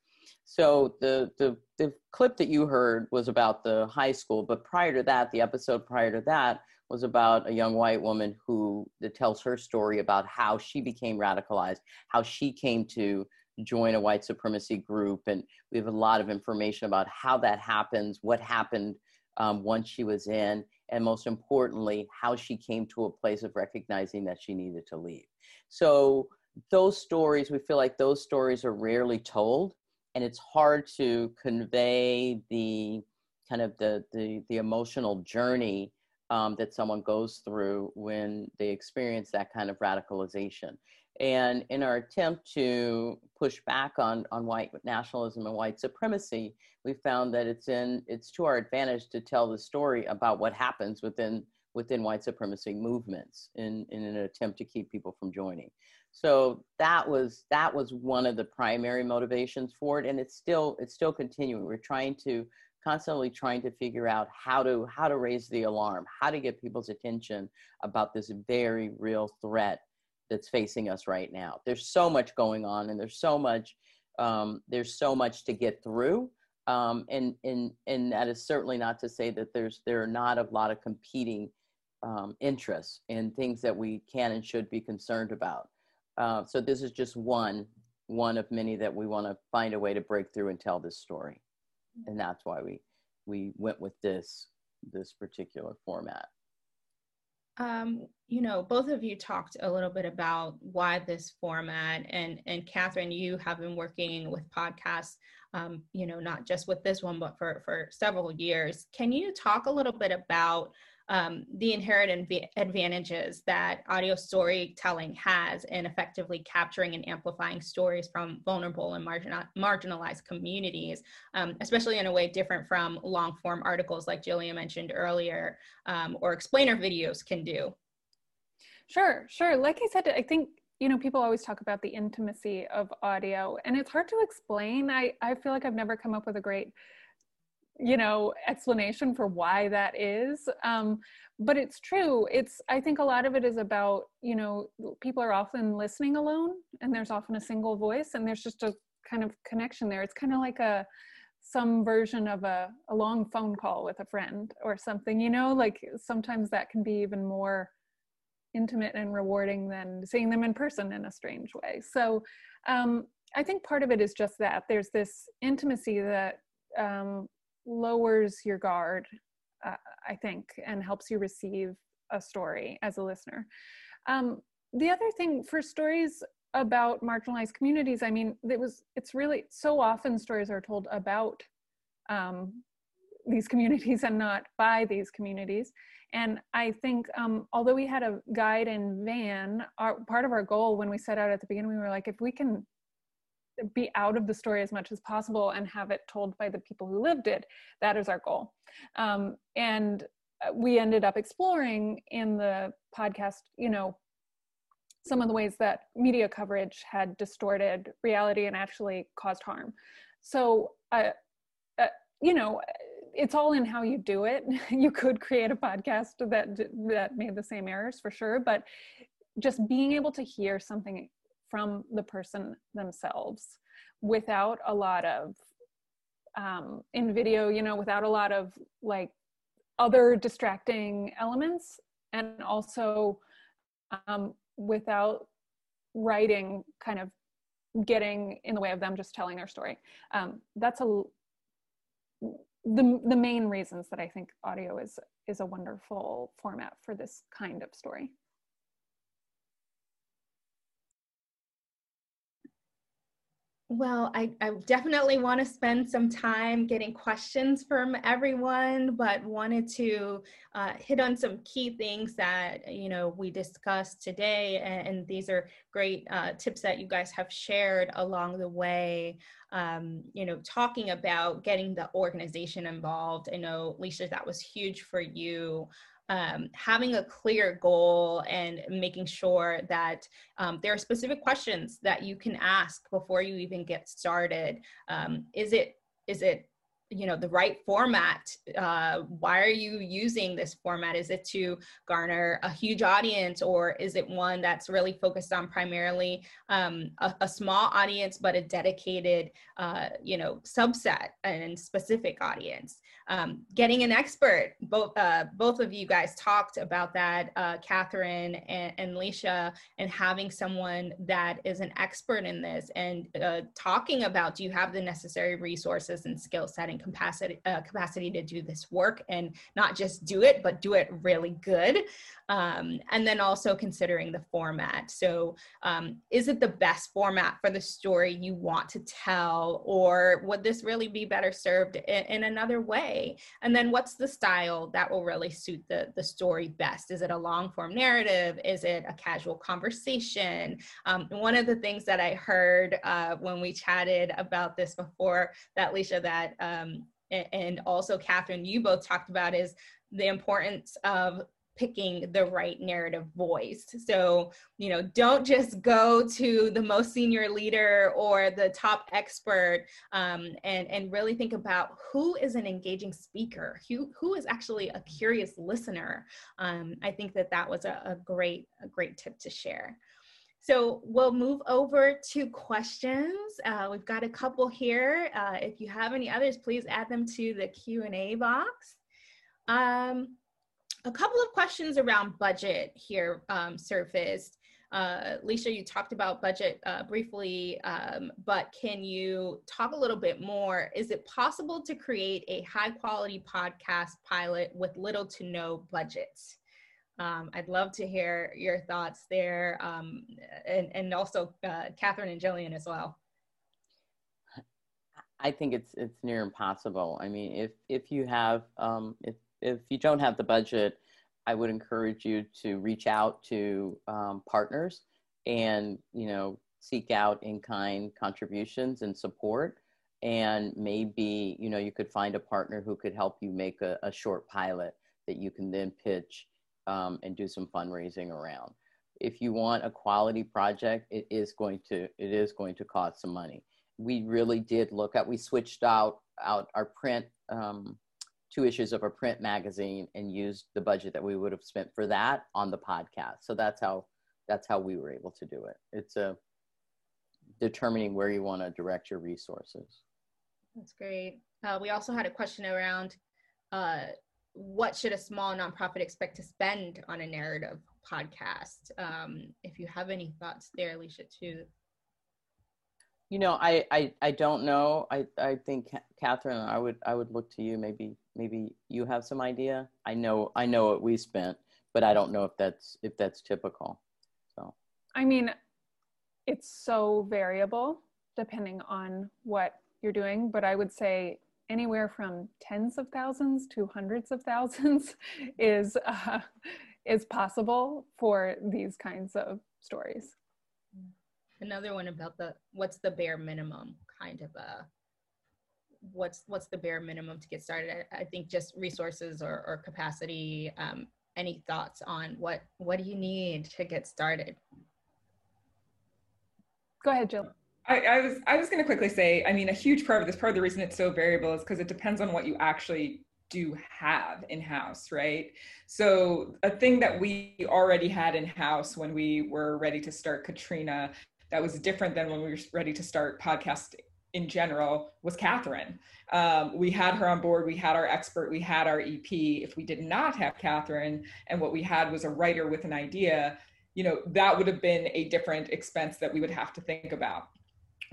So the, the the clip that you heard was about the high school but prior to that the episode prior to that was about a young white woman who that tells her story about how she became radicalized how she came to join a white supremacy group. And we have a lot of information about how that happens what happened um, once she was in and most importantly, how she came to a place of recognizing that she needed to leave. So those stories, we feel like those stories are rarely told, and it's hard to convey the kind of the the, the emotional journey um, that someone goes through when they experience that kind of radicalization. And in our attempt to push back on, on white nationalism and white supremacy, we found that it's in it's to our advantage to tell the story about what happens within within white supremacy movements in, in an attempt to keep people from joining. So that was that was one of the primary motivations for it, and it's still it's still continuing. We're trying to constantly trying to figure out how to how to raise the alarm, how to get people's attention about this very real threat that's facing us right now. There's so much going on, and there's so much um, there's so much to get through. Um, and and and that is certainly not to say that there's there are not a lot of competing um, interests and things that we can and should be concerned about. Uh, so this is just one one of many that we want to find a way to break through and tell this story, and that's why we we went with this this particular format. Um, you know, both of you talked a little bit about why this format, and and Katherine, you have been working with podcasts, um, you know, not just with this one, but for for several years. Can you talk a little bit about um, the inherent inv- advantages that audio storytelling has in effectively capturing and amplifying stories from vulnerable and marginal- marginalized communities, um, especially in a way different from long form articles like Julia mentioned earlier um, or explainer videos can do. Sure, sure. Like I said, I think you know people always talk about the intimacy of audio and it's hard to explain i i feel like i've never come up with a great you know explanation for why that is um, but it's true. It's i think a lot of it is about you know people are often listening alone and there's often a single voice and there's just a kind of connection there. It's kind of like a some version of a, a long phone call with a friend or something you know like sometimes that can be even more intimate and rewarding than seeing them in person in a strange way. So um, i think part of it is just that there's this intimacy that um, lowers your guard, uh, I think, and helps you receive a story as a listener. Um, the other thing for stories about marginalized communities, I mean, it was it's really so often stories are told about um, these communities and not by these communities. And I think um, although we had a guide and Vann, our, part of our goal when we set out at the beginning, we were like, if we can be out of the story as much as possible and have it told by the people who lived it. That is our goal. Um, and uh, we ended up exploring in the podcast, you know, some of the ways that media coverage had distorted reality and actually caused harm. So, uh, uh, you know, it's all in how you do it. you could create a podcast that that made the same errors for sure, but just being able to hear something from the person themselves without a lot of um, in video you know without a lot of like other distracting elements and also um, without writing kind of getting in the way of them just telling their story um, that's a the the main reasons that I think audio is is a wonderful format for this kind of story. Well, I, I definitely want to spend some time getting questions from everyone, but wanted to uh, hit on some key things that you know we discussed today, and, and these are great uh, tips that you guys have shared along the way. Um, you know, talking about getting the organization involved. I know, Lisa, that was huge for you um, having a clear goal and making sure that um, there are specific questions that you can ask before you even get started. Um, is it is it you know the right format uh, why are you using this format? Is it to garner a huge audience or is it one that's really focused on primarily um, a, a, small audience but a dedicated uh, you know subset and specific audience? Um, getting an expert both uh, both of you guys talked about that uh, katherine and, and Lecia, and having someone that is an expert in this and uh, talking about do you have the necessary resources and skill set and capacity uh, capacity to do this work and not just do it but do it really good um, and then also considering the format. So um, is it the best format for the story you want to tell or would this really be better served in, in another way? And then what's the style that will really suit the, the story best? Is it a long form narrative? Is it a casual conversation? Um, one of the things that i heard uh, when we chatted about this before that Lecia that um, and also Katherine, you both talked about is the importance of picking the right narrative voice. So, you know, don't just go to the most senior leader or the top expert um, and, and really think about who is an engaging speaker, who, who is actually a curious listener. Um, I think that that was a, a great, a great tip to share. So we'll move over to questions. Uh, we've got a couple here. Uh, if you have any others, please add them to the Q&A box. Um, a couple of questions around budget here um, surfaced. Uh, Lecia, you talked about budget uh, briefly, um, but can you talk a little bit more? Is it possible to create a high quality podcast pilot with little to no budget? Um, I'd love to hear your thoughts there, um, and, and also uh, Katherine and Gillian as well. I think it's it's near impossible. I mean, if if you have um, if if you don't have the budget, I would encourage you to reach out to um, partners and you know seek out in kind contributions and support. And maybe you know you could find a partner who could help you make a, a short pilot that you can then pitch um, and do some fundraising around. If you want a quality project, it is going to it is going to cost some money. We really did look at. We switched out out our print um, two issues of a print magazine and used the budget that we would have spent for that on the podcast. So that's how that's how we were able to do it. It's a determining where you want to direct your resources. That's great. Uh, we also had a question around uh, what should a small nonprofit expect to spend on a narrative podcast? Um, if you have any thoughts there, Alicia, too. You know, I, I, I don't know. I, I think Katherine, I would I would look to you. Maybe maybe you have some idea. I know I know what we spent, but I don't know if that's if that's typical. So I mean, it's so variable depending on what you're doing. But I would say anywhere from tens of thousands to hundreds of thousands is uh, is possible for these kinds of stories. Another one about the what's the bare minimum kind of a what's what's the bare minimum to get started? I, I think just resources or, or capacity. Um, any thoughts on what what do you need to get started? Go ahead, Jill. I, I, was I was going to quickly say, I mean, a huge part of this, part of the reason it's so variable is because it depends on what you actually do have in house, right? So a thing that we already had in house when we were ready to start Katrina, that was different than when we were ready to start podcasting in general was Katherine. Um, we had her on board, we had our expert, we had our EP. If we did not have Katherine and what we had was a writer with an idea, you know, that would have been a different expense that we would have to think about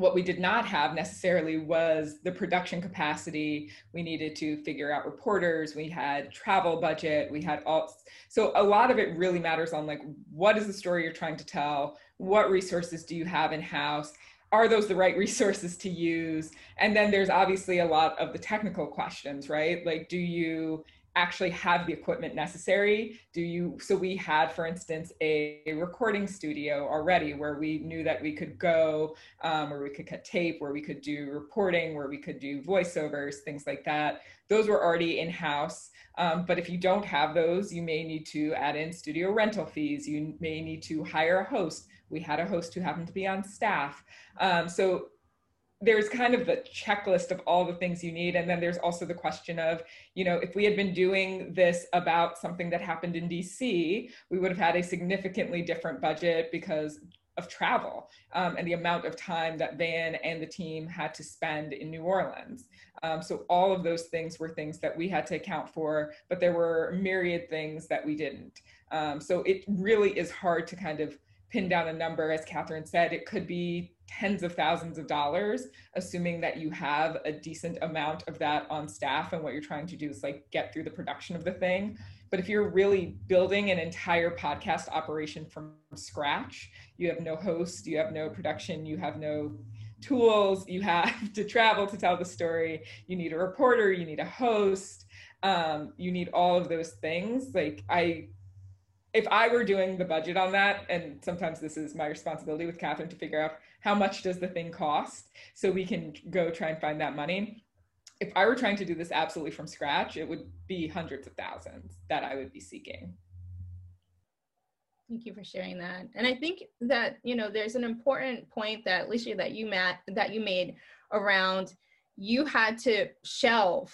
what we did not have necessarily was the production capacity. We needed to figure out reporters. We had travel budget. We had all. So a lot of it really matters on like what is the story you're trying to tell? What resources do you have in house? Are those the right resources to use? And then there's obviously a lot of the technical questions, right? Like, do you actually have the equipment necessary do you so we had for instance a, a recording studio already where we knew that we could go um, where we could cut tape where we could do reporting where we could do voiceovers things like that those were already in house um, but if you don't have those you may need to add in studio rental fees you may need to hire a host we had a host who happened to be on staff. Um, so there's kind of the checklist of all the things you need. And then there's also the question of you know if we had been doing this about something that happened in dc we would have had a significantly different budget because of travel um, and the amount of time that Vann and the team had to spend in new orleans. Um, so all of those things were things that we had to account for but there were myriad things that we didn't. Um, so it really is hard to kind of pin down a number as katherine said it could be tens of thousands of dollars, assuming that you have a decent amount of that on staff and what you're trying to do is like get through the production of the thing. But if you're really building an entire podcast operation from scratch, you have no host, you have no production, you have no tools, you have to travel to tell the story, you need a reporter, you need a host, um, you need all of those things. Like I if I were doing the budget on that, and sometimes this is my responsibility with Katherine to figure out how much does the thing cost so we can go try and find that money if i were trying to do this absolutely from scratch it would be hundreds of thousands that i would be seeking Thank you for sharing that. And I think that you know there's an important point that Alicia that you met that you made around you had to shelve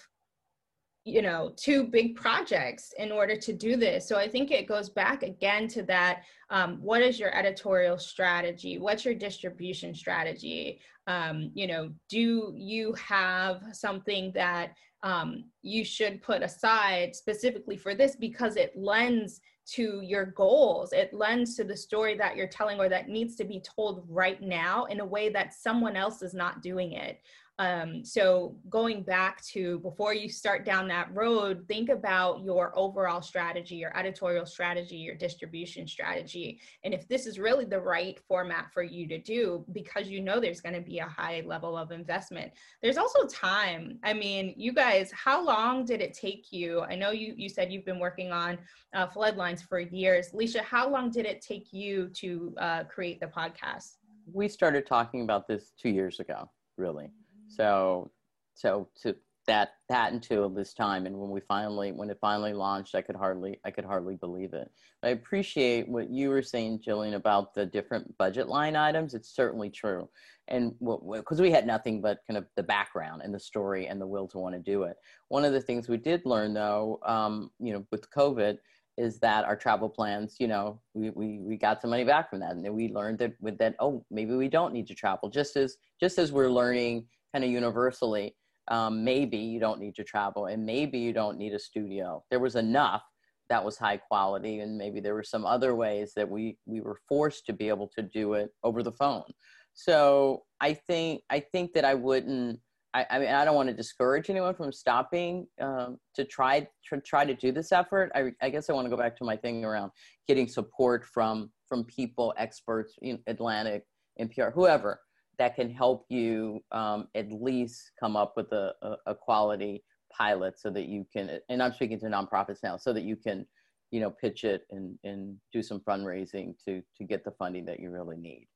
you know two big projects in order to do this. So i think it goes back again to that um, what is your editorial strategy? What's your distribution strategy? Um, you know do you have something that um, you should put aside specifically for this because it lends to your goals? It lends to the story that you're telling or that needs to be told right now in a way that someone else is not doing it um, so going back to before you start down that road, think about your overall strategy, your editorial strategy, your distribution strategy. And if this is really the right format for you to do, because you know there's going to be a high level of investment. There's also time. I mean, you guys, how long did it take you? I know you, you said you've been working on uh, Floodlines for years. Lecia, how long did it take you to uh, create the podcast? We started talking about this two years ago, really. So, so to that that until this time, and when we finally when it finally launched, I could hardly I could hardly believe it. I appreciate what you were saying, Gillian, about the different budget line items. It's certainly true, and because we had nothing but kind of the background and the story and the will to want to do it. One of the things we did learn, though, um, you know, with COVID is that our travel plans, you know, we, we, we got some money back from that. And then we learned that with that, oh, maybe we don't need to travel. Just as just as we're learning kind of universally um, maybe you don't need to travel and maybe you don't need a studio. There was enough that was high quality and maybe there were some other ways that we we were forced to be able to do it over the phone. So i think i think that i wouldn't I, mean, I don't want to discourage anyone from stopping um, to try to try to do this effort. I, I guess I want to go back to my thing around getting support from from people, experts, in Atlantic, NPR, whoever, that can help you um, at least come up with a, a, a, quality pilot so that you can and i'm speaking to nonprofits now so that you can you know pitch it and, and do some fundraising to to get the funding that you really need.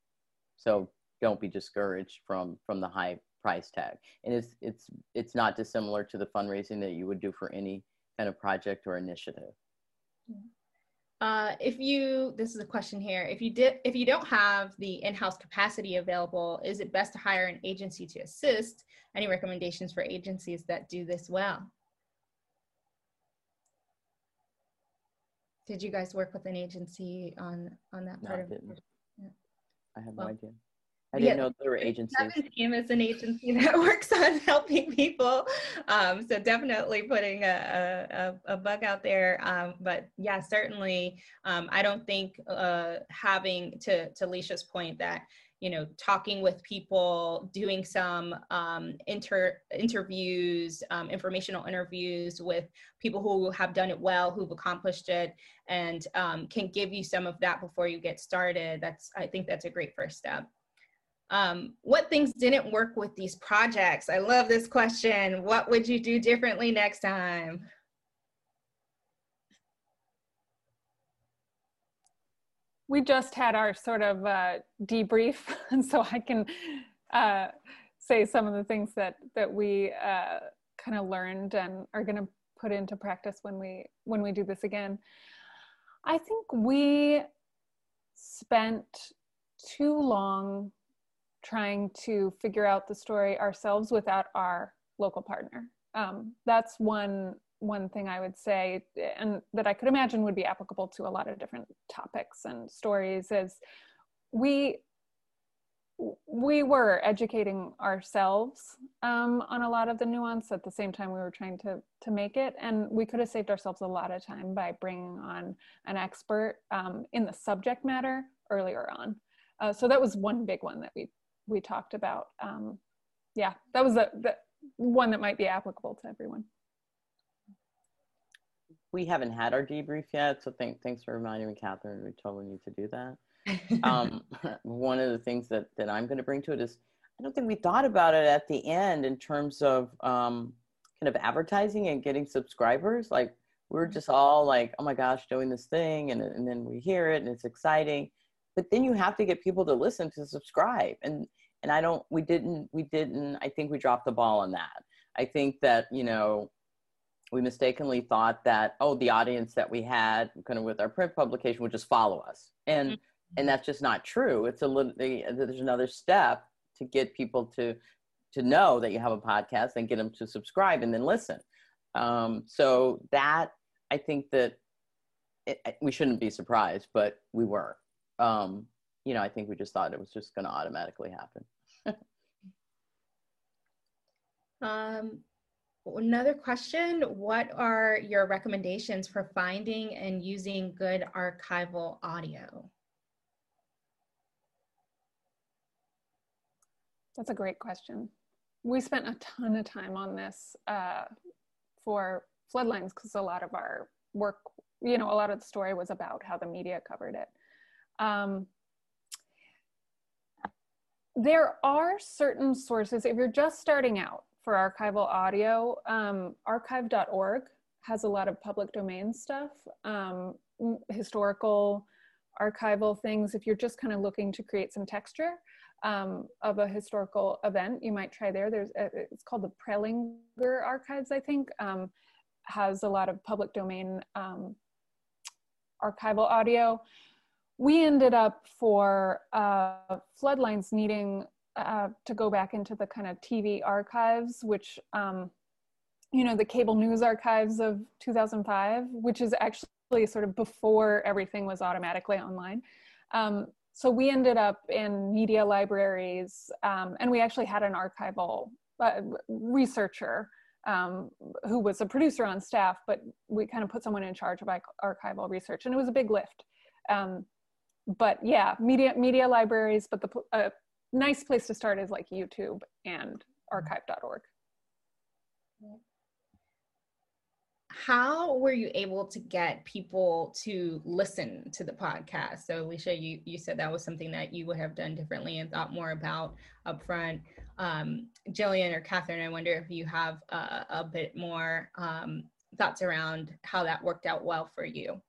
So don't be discouraged from from the high price tag. And it's it's it's not dissimilar to the fundraising that you would do for any kind of project or initiative uh, if you, this is a question here. If you did, if you don't have the in-house capacity available, is it best to hire an agency to assist? Any recommendations for agencies that do this well? Did you guys work with an agency on on that part no, of it? Yeah. I have well, no idea. I didn't yeah, know there were agencies. Team is an agency that works on helping people. Um, so definitely putting a, a, a bug out there. Um, but yeah, certainly, um, I don't think uh, having to to Lecia's point that you know talking with people doing some um, inter interviews um, informational interviews with people who have done it well who've accomplished it and um, can give you some of that before you get started that's i think that's a great first step um, what things didn't work with these projects? I love this question. What would you do differently next time? We just had our sort of uh, debrief, and so I can uh, say some of the things that that we uh, kind of learned and are going to put into practice when we when we do this again. I think we spent too long trying to figure out the story ourselves without our local partner. Um, that's one one thing I would say, and that I could imagine would be applicable to a lot of different topics and stories, is we we were educating ourselves um, on a lot of the nuance at the same time we were trying to to make it and we could have saved ourselves a lot of time by bringing on an expert um, in the subject matter earlier on uh, so that was one big one that we we talked about um, yeah that was the, the one that might be applicable to everyone we haven't had our debrief yet, so thank, thanks for reminding me, Katherine. We totally need to do that. um, one of the things that, that I'm going to bring to it is I don't think we thought about it at the end in terms of um, kind of advertising and getting subscribers. Like we're just all like, oh my gosh, doing this thing, and, and then we hear it and it's exciting. But then you have to get people to listen to subscribe, and and I don't. We didn't. We didn't. I think we dropped the ball on that. I think that you know we mistakenly thought that oh the audience that we had kind of with our print publication would just follow us and mm-hmm. and that's just not true it's a little there's another step to get people to to know that you have a podcast and get them to subscribe and then listen um, so that i think that it, we shouldn't be surprised but we were um, you know i think we just thought it was just going to automatically happen um, Another question, what are your recommendations for finding and using good archival audio? That's a great question. We spent a ton of time on this uh, for Floodlines because a lot of our work, you know, a lot of the story was about how the media covered it. Um, there are certain sources, if you're just starting out, for archival audio, um, archive.org has a lot of public domain stuff, um, historical archival things. If you're just kind of looking to create some texture um, of a historical event, you might try there. There's a, it's called the Prelinger Archives, I think, um, has a lot of public domain um, archival audio. We ended up for uh, Floodlines needing uh, to go back into the kind of TV archives, which, um, you know, the cable news archives of 2005, which is actually sort of before everything was automatically online. Um, so we ended up in media libraries, um, and we actually had an archival uh, researcher um, who was a producer on staff, but we kind of put someone in charge of archival research, and it was a big lift. Um, but yeah, media media libraries, but the uh, nice place to start is like YouTube and archive.org. How were you able to get people to listen to the podcast? So, Alicia, you, you said that was something that you would have done differently and thought more about upfront. Um, Gillian or Katherine, I wonder if you have a, a bit more um, thoughts around how that worked out well for you.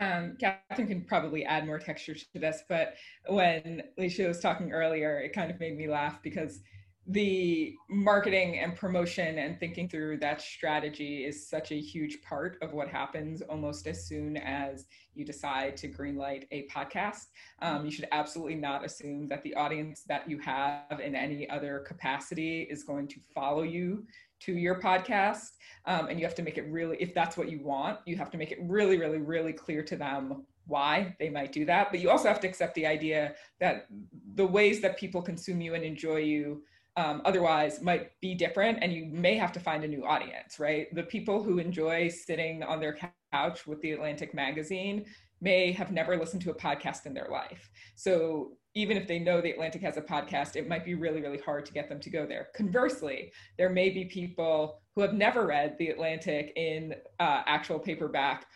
Um, Katherine can probably add more texture to this, but when Lecia was talking earlier, it kind of made me laugh because the marketing and promotion and thinking through that strategy is such a huge part of what happens almost as soon as you decide to greenlight a podcast. Um, you should absolutely not assume that the audience that you have in any other capacity is going to follow you to your podcast. Um, and you have to make it really, if that's what you want, you have to make it really, really, really clear to them why they might do that but you also have to accept the idea that the ways that people consume you and enjoy you um, otherwise might be different and you may have to find a new audience right the people who enjoy sitting on their couch with the atlantic magazine may have never listened to a podcast in their life so even if they know the atlantic has a podcast it might be really really hard to get them to go there conversely there may be people who have never read the atlantic in uh, actual paperback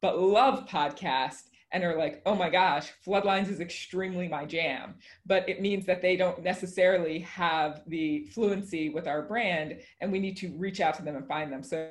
but love podcast and are like, oh my gosh, Floodlines is extremely my jam. But it means that they don't necessarily have the fluency with our brand, and we need to reach out to them and find them. So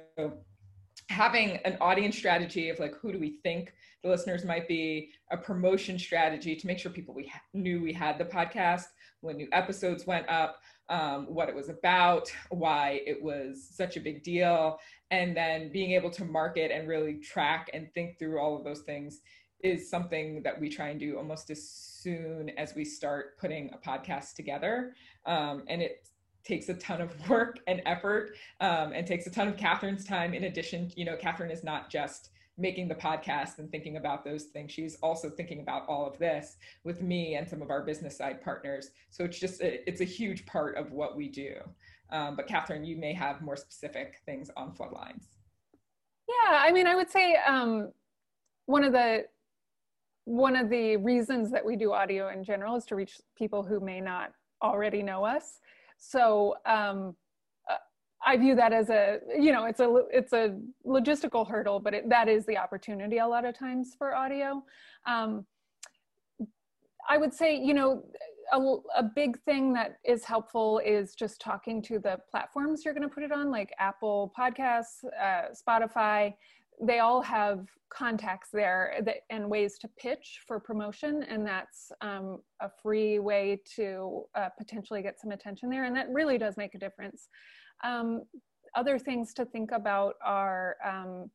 having an audience strategy of like, who do we think the listeners might be, a promotion strategy to make sure people we ha- knew we had the podcast when new episodes went up, um, what it was about, why it was such a big deal, and then being able to market and really track and think through all of those things is something that we try and do almost as soon as we start putting a podcast together. Um, and it takes a ton of work and effort um, and takes a ton of Katherine's time. In addition, you know, Katherine is not just making the podcast and thinking about those things. She's also thinking about all of this with me and some of our business side partners. So it's just, a, it's a huge part of what we do. Um, but Katherine, you may have more specific things on floodlines. Yeah, I mean, I would say um, one of the one of the reasons that we do audio in general is to reach people who may not already know us. So um, I view that as a, you know, it's a it's a logistical hurdle, but it, that is the opportunity a lot of times for audio. Um, I would say, you know, a, a, big thing that is helpful is just talking to the platforms you're going to put it on, like Apple Podcasts, uh, Spotify they all have contacts there that, and ways to pitch for promotion and that's um, a free way to uh, potentially get some attention there and that really does make a difference. Um, other things to think about are um,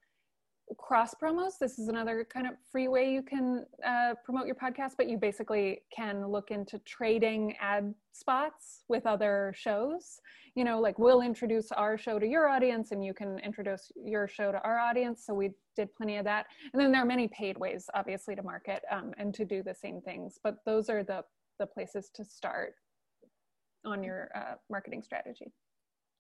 cross promos. This is another kind of free way you can uh, promote your podcast, but you basically can look into trading ad spots with other shows. You know, like we'll introduce our show to your audience and you can introduce your show to our audience. So we did plenty of that. And then there are many paid ways, obviously, to market um, and to do the same things. But those are the, the places to start on your uh, marketing strategy.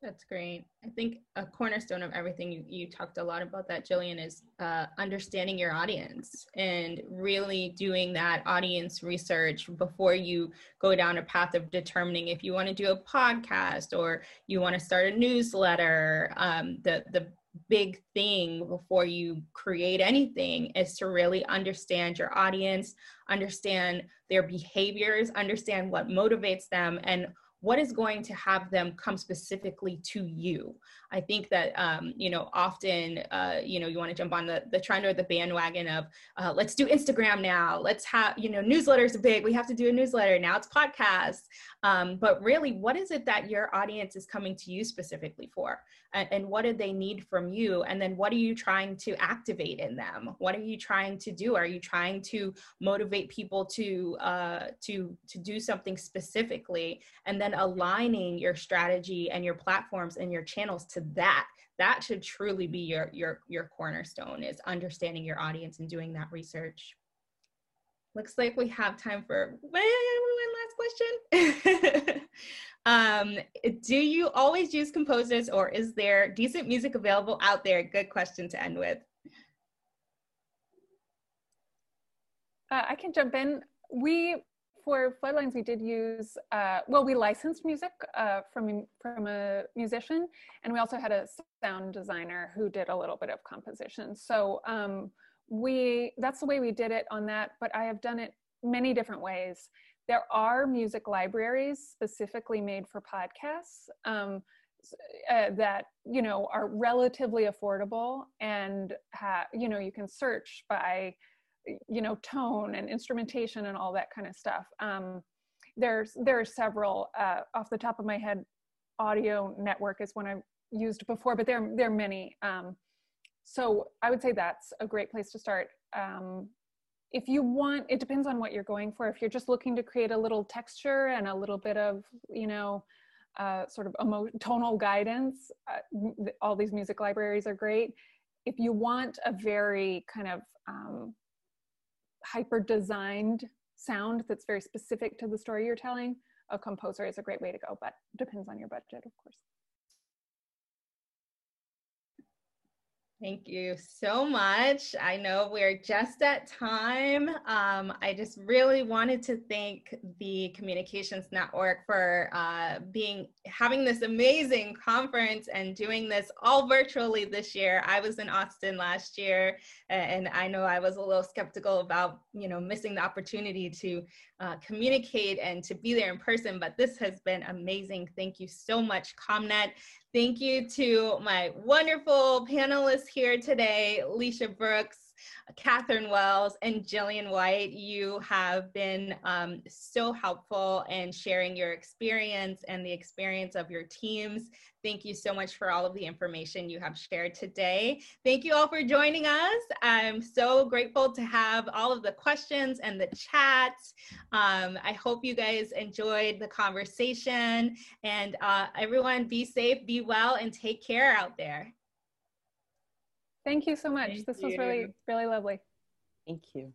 That's great. I think a cornerstone of everything you, you talked a lot about that, Gillian, is uh, understanding your audience and really doing that audience research before you go down a path of determining if you want to do a podcast or you want to start a newsletter. Um, the the big thing before you create anything is to really understand your audience, understand their behaviors, understand what motivates them, and what is going to have them come specifically to you? I think that um, you know often uh, you know you want to jump on the, the trend or the bandwagon of uh, let's do instagram now. Let's have you know newsletters are big. We have to do a newsletter. Now it's podcasts. Um, but really what is it that your audience is coming to you specifically for? And, and what do they need from you? And then what are you trying to activate in them? What are you trying to do? Are you trying to motivate people to uh, to to do something specifically? And then aligning your strategy and your platforms and your channels to that that should truly be your your your cornerstone is understanding your audience and doing that research. Looks like we have time for one last question. Um, do you always use composers or is there decent music available out there? Good question to end with. Uh, i can jump in. We for Floodlines, we did use, uh, well, we licensed music uh, from, from a musician, and we also had a sound designer who did a little bit of composition. So um, we, that's the way we did it on that, but I have done it many different ways. There are music libraries specifically made for podcasts um, uh, that, you know, are relatively affordable and, you know, you can search by you know tone and instrumentation and all that kind of stuff. Um, there's there are several uh, off the top of my head audio network is one i've used before but there, there are many. Um, so i would say that's a great place to start. Um, if you want it depends on what you're going for. If you're just looking to create a little texture and a little bit of you know uh, sort of emo- tonal guidance uh, all these music libraries are great. If you want a very kind of um, hyper designed sound that's very specific to the story you're telling, a composer is a great way to go, but depends on your budget, of course. Thank you so much. I know we're just at time. Um, I just really wanted to thank the Communications Network for uh, being having this amazing conference and doing this all virtually this year. I was in Austin last year, and I know I was a little skeptical about you know missing the opportunity to uh, communicate and to be there in person, but this has been amazing. Thank you so much, ComNet. Thank you to my wonderful panelists here today, Lecia Brooks, Katherine Wells and Gillian White, you have been um, so helpful in sharing your experience and the experience of your teams. Thank you so much for all of the information you have shared today. Thank you all for joining us. I'm so grateful to have all of the questions and the chats. Um, I hope you guys enjoyed the conversation and uh, everyone be safe, be well, and take care out there. Thank you so much. Thank this you. was really, really lovely. Thank you.